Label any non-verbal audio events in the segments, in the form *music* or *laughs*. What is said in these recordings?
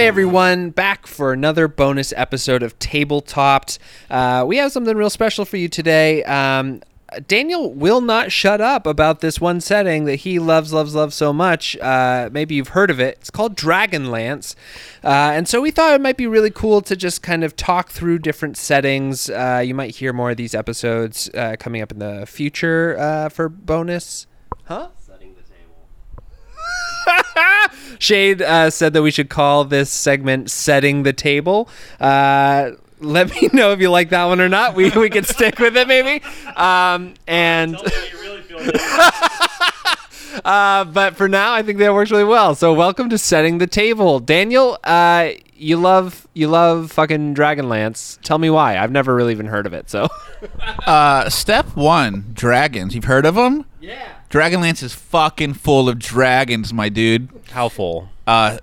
Hey everyone, back for another bonus episode of Tabletopped. Uh, we have something real special for you today. Um, Daniel will not shut up about this one setting that he loves, loves, loves so much. Uh, maybe you've heard of it. It's called Dragonlance. Uh, and so we thought it might be really cool to just kind of talk through different settings. Uh, you might hear more of these episodes uh, coming up in the future uh, for bonus. Huh? Setting the table. Shade uh, said that we should call this segment "Setting the Table." Uh, let me *laughs* know if you like that one or not. We we could stick with it maybe. Um, and Tell me how you really feel. *laughs* uh, but for now, I think that works really well. So welcome to "Setting the Table," Daniel. Uh, you love you love fucking Dragonlance. Tell me why. I've never really even heard of it. So *laughs* Uh, step one, dragons. You've heard of them? yeah. Dragonlance is fucking full of dragons, my dude. How full? Uh,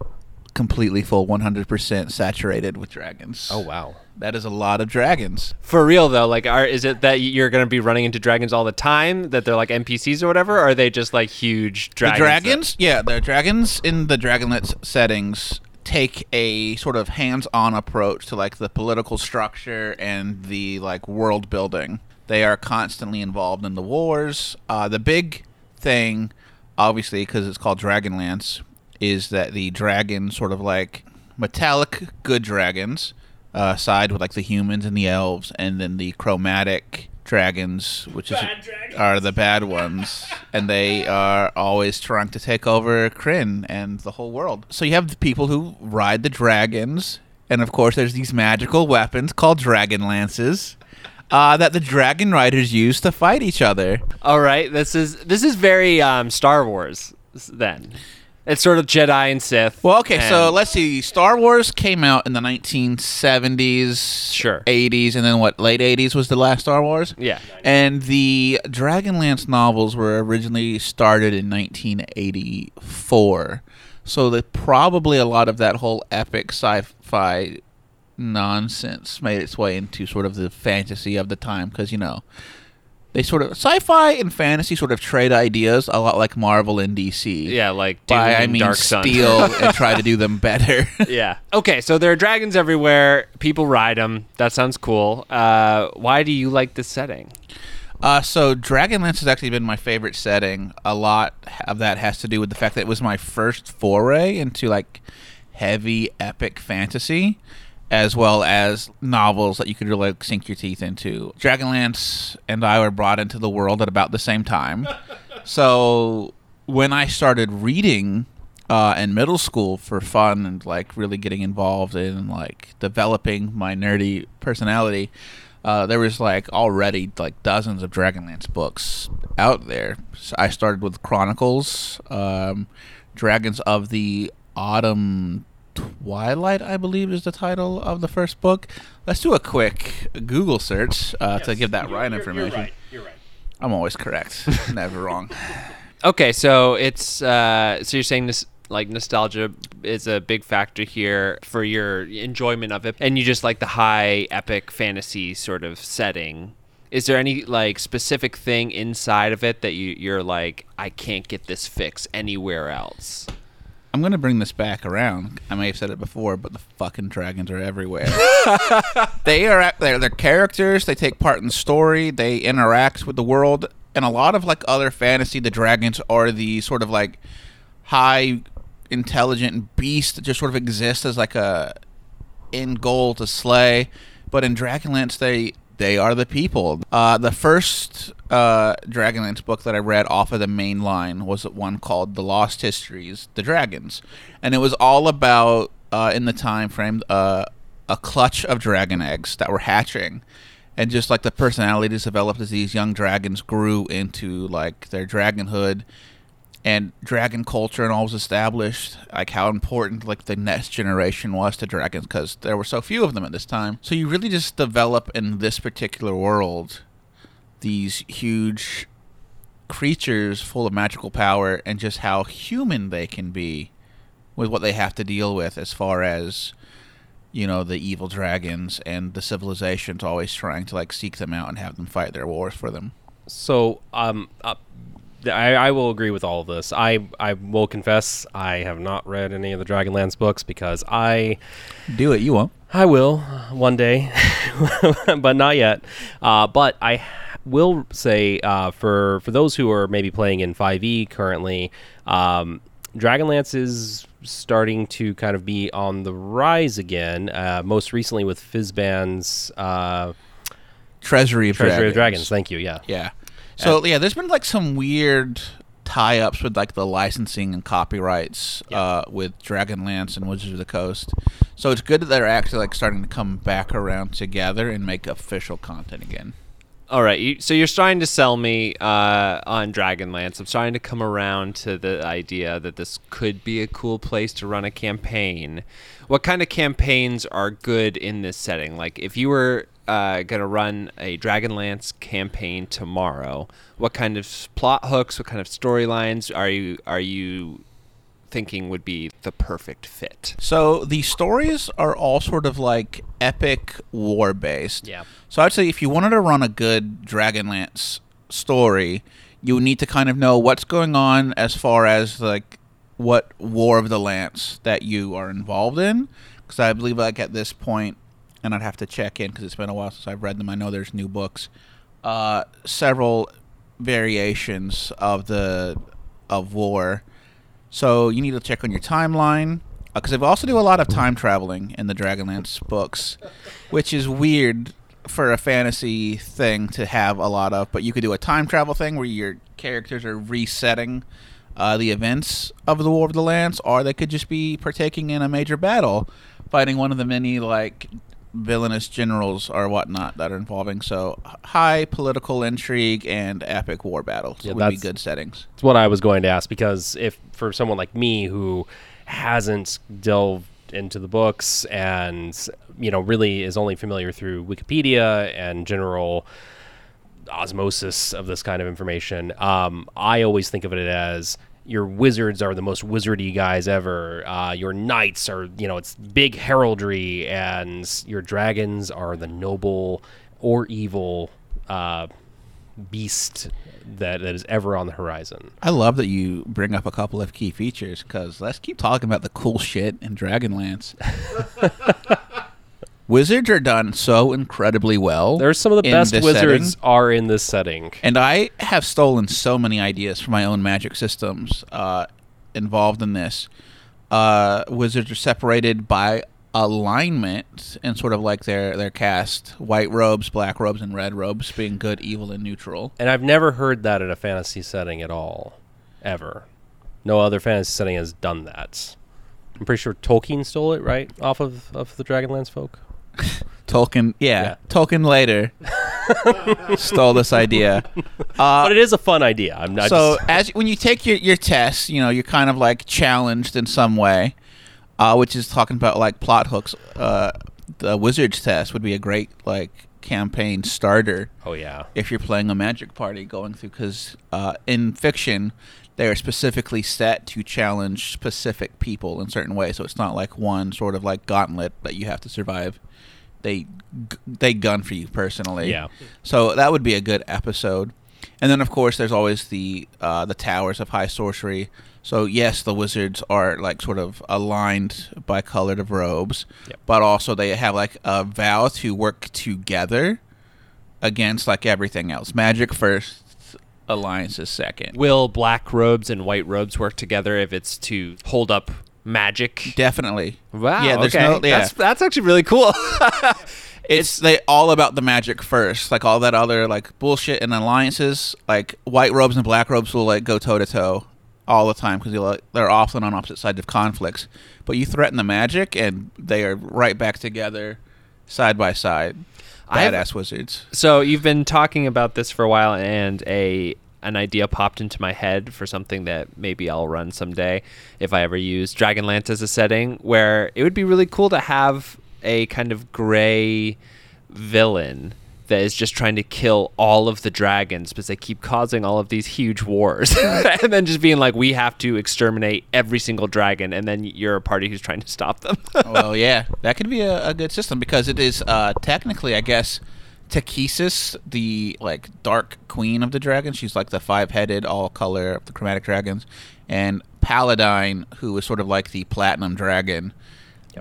completely full, 100% saturated with dragons. Oh wow. That is a lot of dragons. For real though, like, are is it that you're gonna be running into dragons all the time? That they're like NPCs or whatever? Or are they just like huge dragons? The that- dragons, yeah, the dragons in the Dragonlance settings take a sort of hands-on approach to like the political structure and the like world building. They are constantly involved in the wars. Uh, the big thing, obviously, because it's called Dragonlance, is that the dragons sort of like metallic good dragons uh, side with like the humans and the elves, and then the chromatic dragons, which is are the bad ones, and they *laughs* are always trying to take over Krynn and the whole world. So you have the people who ride the dragons, and of course, there's these magical weapons called dragon lances. Uh, that the dragon riders use to fight each other. All right, this is this is very um, Star Wars. Then it's sort of Jedi and Sith. Well, okay, so let's see. Star Wars came out in the 1970s, Sure. 80s, and then what? Late 80s was the last Star Wars. yeah, And the Dragonlance novels were originally started in 1984. So that probably a lot of that whole epic sci-fi nonsense made its way into sort of the fantasy of the time because you know they sort of sci-fi and fantasy sort of trade ideas a lot like Marvel and DC. yeah, like Dune By I mean Dark Sun. steal *laughs* and try to do them better. *laughs* yeah. Okay, so there are dragons everywhere. People ride them. That sounds cool. Uh, why do you like this setting? Uh, so Dragonlance has actually been my favorite setting. A lot of that has to do with the fact that it was my first foray into like heavy epic fantasy, as well as novels that you could really like, sink your teeth into. Dragonlance and I were brought into the world at about the same time. *laughs* so when I started reading uh, in middle school for fun and like really getting involved in like developing my nerdy personality, uh, there was like already like dozens of Dragonlance books out there. So I started with Chronicles, um, Dragons of the Autumn Twilight, I believe is the title of the first book. Let's do a quick Google search uh, to give that right information. You're right. You're right. I'm always correct, *laughs* never wrong. Okay, so it's uh, so you're saying this like nostalgia is a big factor here for your enjoyment of it, and you just like the high epic fantasy sort of setting. Is there any like specific thing inside of it that you you're like I can't get this fix anywhere else? I'm gonna bring this back around. I may have said it before, but the fucking dragons are everywhere. *laughs* they are act- they're, they're characters. They take part in the story. They interact with the world. And a lot of like other fantasy, the dragons are the sort of like high intelligent beast that just sort of exists as like a end goal to slay. But in Dragonlance, they they are the people. Uh, the first uh, Dragonlance book that I read off of the main line was one called "The Lost Histories: The Dragons," and it was all about uh, in the time frame uh, a clutch of dragon eggs that were hatching. And just like the personalities developed as these young dragons grew into like their dragonhood, and dragon culture and all was established like how important like the next generation was to dragons because there were so few of them at this time. So you really just develop in this particular world these huge creatures full of magical power and just how human they can be with what they have to deal with as far as you know the evil dragons and the civilizations always trying to like seek them out and have them fight their wars for them. So, um, uh, I, I will agree with all of this. I I will confess I have not read any of the Dragonlance books because I Do it. You won't. I will one day, *laughs* but not yet. Uh, but I will say uh, for for those who are maybe playing in 5e currently, um, Dragonlance is starting to kind of be on the rise again. Uh, most recently with Fizban's uh, Treasury of Treasury Dragons. of Dragons. Thank you. Yeah. Yeah. So yeah, there's been like some weird tie-ups with like the licensing and copyrights Yeah. uh, with Dragonlance and Wizards of the Coast. So it's good that they're actually like starting to come back around together and make official content again. All right, you, so you're starting to sell me uh, on Dragonlance. I'm starting to come around to the idea that this could be a cool place to run a campaign. What kind of campaigns are good in this setting? Like, if you were uh, going to run a Dragonlance campaign tomorrow, what kind of plot hooks, what kind of storylines are you are you thinking would be the perfect fit? So the stories are all sort of like epic war based. Yeah. So I'd say if you wanted to run a good Dragonlance story, you would need to kind of know what's going on as far as like what War of the Lance that you are involved in. Because I believe like at this point, and I'd have to check in because it's been a while since I've read them. I know there's new books, uh, several variations of the of war. So you need to check on your timeline because they also do a lot of time traveling in the Dragonlance books, which is weird for a fantasy thing to have a lot of. But you could do a time travel thing where your characters are resetting uh, the events of the War of the Lance, or they could just be partaking in a major battle, fighting one of the many like villainous generals or whatnot that are involving. So high political intrigue and epic war battles Yeah, would be that's- good settings. It's what I was going to ask because if for someone like me who hasn't delved into the books and you know really is only familiar through Wikipedia and general osmosis of this kind of information, um, I always think of it as your wizards are the most wizardy guys ever. Uh, your knights are, you know, it's big heraldry, and your dragons are the noble or evil uh, beast that, that is ever on the horizon. I love that you bring up a couple of key features because let's keep talking about the cool shit in Dragonlance. *laughs* Wizards are done so incredibly well. There's some of the best wizards setting. are in this setting. And I have stolen so many ideas from my own magic systems uh, involved in this. Uh, wizards are separated by alignment and sort of like their, their cast white robes, black robes, and red robes being good, evil, and neutral. And I've never heard that in a fantasy setting at all. Ever. No other fantasy setting has done that. I'm pretty sure Tolkien stole it, right? Off of, of the Dragonlance folk. *laughs* Tolkien, yeah, Yeah. Tolkien later *laughs* stole this idea. Uh, but it is a fun idea. I'm not so just, as when you take your your test, you know you're kind of like challenged in some way, uh, which is talking about like plot hooks. Uh, the wizard's test would be a great like campaign starter Oh yeah. if you're playing a magic party going through because uh, in fiction they are specifically set to challenge specific people in certain ways so it's not like one sort of like gauntlet that you have to survive they they gun for you personally Yeah. so that would be a good episode and then of course there's always the uh, the towers of high sorcery so yes the wizards are like sort of aligned by colored of robes Yep. but also they have like a vow to work together against like everything else. Magic first, alliance is second. Will black robes and white robes work together if it's to hold up magic? Definitely. Wow. Yeah, there's okay. no yeah. That's that's actually really cool. *laughs* it's they all about the magic first. Like all that other like bullshit and alliances, like white robes and black robes will like go toe to toe all the time because like, they're often on opposite sides of conflicts. But you threaten the magic and they are right back together, side by side. Badass wizards. so you've been talking about this for a while, and a an idea popped into my head for something that maybe I'll run someday if I ever use Dragonlance as a setting, where it would be really cool to have a kind of gray villain that is just trying to kill all of the dragons because they keep causing all of these huge wars. *laughs* And then just being like we have to exterminate every single dragon and then you're a party who's trying to stop them. *laughs* Well, yeah, that could be a, a good system because it is uh, technically, I guess, Takhisis, the like dark queen of the dragons. She's like the five-headed, all color of the chromatic dragons, and Paladine, who is sort of like the platinum dragon.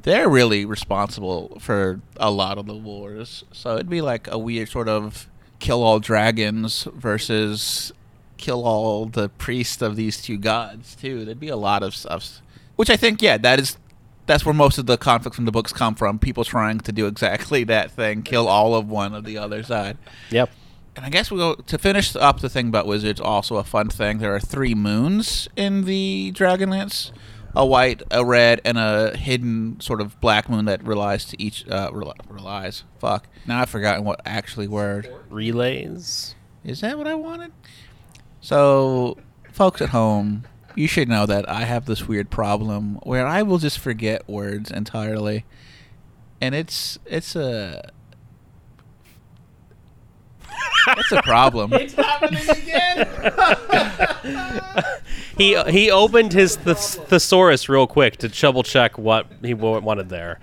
They're really responsible for a lot of the wars. So it'd be like a weird sort of kill all dragons versus kill all the priests of these two gods too. There'd be a lot of stuff. Which I think, yeah, that is that's where most of the conflicts from the books come from. People trying to do exactly that thing, kill all of one of the other side. Yep. And I guess we'll go to finish up the thing about wizards. Also, a fun thing: there are three moons in the Dragonlance, a white, a red, and a hidden sort of black moon that relies to each uh, rel- relies. Fuck. Now I've forgotten what actually word Relays. is that. What I wanted. So, folks at home, you should know that I have this weird problem where I will just forget words entirely, and it's it's a it's a problem. *laughs* It's happening again. *laughs* he he opened his thes- thesaurus real quick to double check what he wanted there.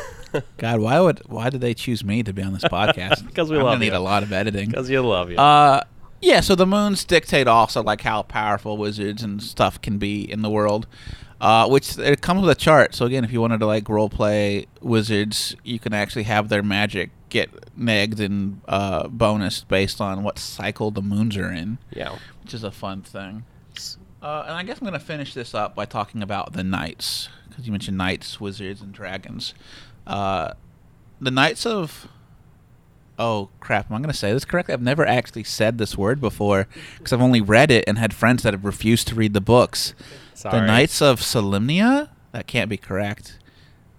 *laughs* God, why would why did they choose me to be on this podcast? Because we I'm love gonna need a lot of editing. Because you love you. Uh, yeah. So the moons dictate also like how powerful wizards and stuff can be in the world. Uh, which it comes with a chart. So again, if you wanted to like role play wizards, you can actually have their magic get negged and uh, bonus based on what cycle the moons are in, yeah. which is a fun thing. Uh, and I guess I'm going to finish this up by talking about the knights, because you mentioned knights, wizards, and dragons. Uh, the knights of. Oh, crap. Am I going to say this correctly? I've never actually said this word before, because I've only read it and had friends that have refused to read the books. Sorry. The Knights of Solamnia? That can't be correct.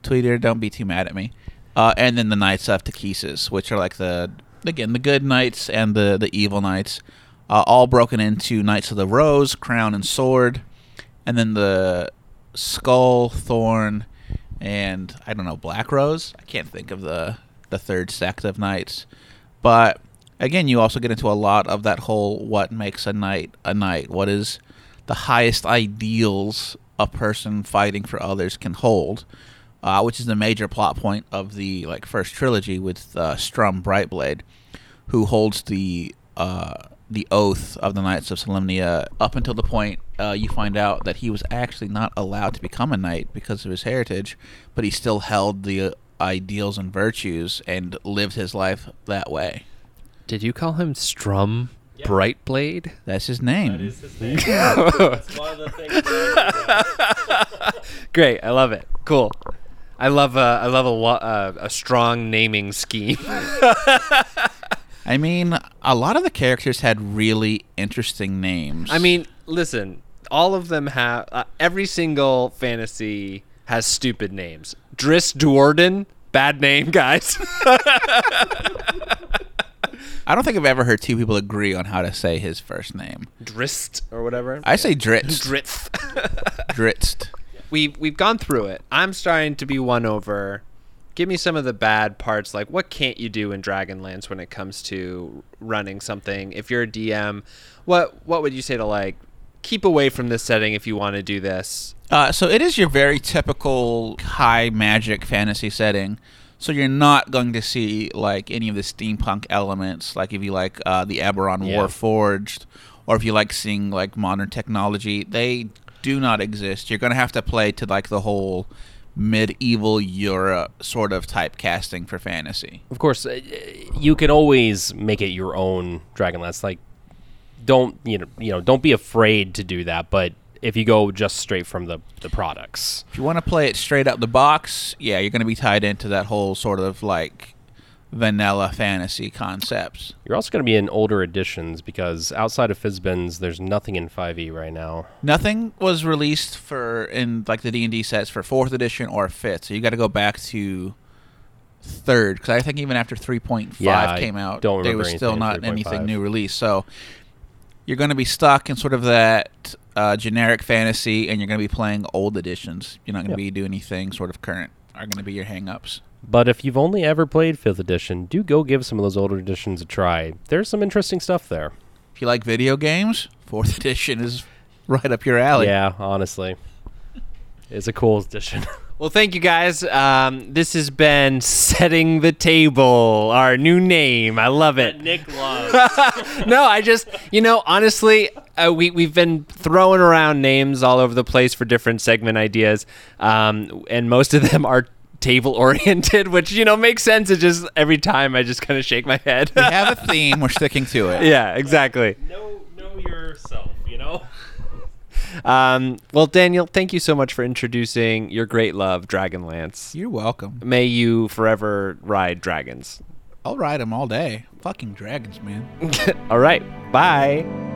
Tweeter, don't be too mad at me. Uh, and then the Knights of Takhisis, which are like the, again, the good knights and the, the evil knights uh, all broken into Knights of the Rose, Crown, and Sword, and then the Skull, Thorn, and I don't know Black Rose. I can't think of the the third sect of knights, but again, you also get into a lot of that whole what makes a knight a knight. What is the highest ideals a person fighting for others can hold, uh, which is the major plot point of the like first trilogy with uh, Sturm Brightblade, who holds the uh, the oath of the Knights of Solamnia up until the point uh, you find out that he was actually not allowed to become a knight because of his heritage, but he still held the ideals and virtues and lived his life that way. Did you call him Sturm Brightblade? That's his name. his *laughs* name. That's one of the things. *laughs* Great, I love it. Cool. I love uh, I love a lo- uh, a strong naming scheme. *laughs* I mean, a lot of the characters had really interesting names. I mean, listen, all of them have uh, every single fantasy has stupid names. Driss Do'Urden, bad name, guys. *laughs* I don't think I've ever heard two people agree on how to say his first name. Drist or whatever. I say Dritz. *laughs* Dritz. *laughs* Dritzt. we've we've gone through it. I'm starting to be won over. Give me some of the bad parts. Like, what can't you do in Dragonlance when it comes to running something? If you're a DM, what what would you say to like keep away from this setting if you want to do this? Uh, so it is your very typical high magic fantasy setting. So you're not going to see like any of the steampunk elements, like if you like uh, the Eberron Yeah. Warforged, or if you like seeing like modern technology, they do not exist. You're going to have to play to like the whole medieval Europe sort of typecasting for fantasy. Of course, uh, you can always make it your own Dragonlance. Like, don't you know? You know, don't be afraid to do that. But if you go just straight from the the products, If you want to play it straight out the box, yeah, you're going to be tied into that whole sort of like vanilla fantasy concepts. you're also going to be in older editions because outside of Fizban's, there's nothing in 5e right now. Nothing was released for in like the D and D sets for fourth edition or fifth, so you got to go back to third because I think even after 3.5 Yeah, came out, there was still not anything 3.5. new released. So you're going to be stuck in sort of that uh, generic fantasy, and you're going to be playing old editions. You're not going to be doing anything sort of current. Are going to be your hang-ups. But if you've only ever played 5th edition, do go give some of those older editions a try. There's some interesting stuff there. If you like video games, fourth *laughs* edition is right up your alley. Yeah, honestly. It's a cool edition. *laughs* Well, thank you guys. Um, this has been Setting the Table, our new name. I love it. Nick loves. *laughs* no, I just, you know, honestly, uh, we we've been throwing around names all over the place for different segment ideas, um, and most of them are table oriented, *laughs* which you know makes sense. It just every time I just kind of shake my head. We have a theme. We're *laughs* sticking to it. yeah, exactly. know know yourself. You know. Um, well, Daniel, thank you so much for introducing your great love, Dragonlance. You're welcome. May you forever ride dragons. I'll ride them all day. Fucking dragons, man. *laughs* all right, bye.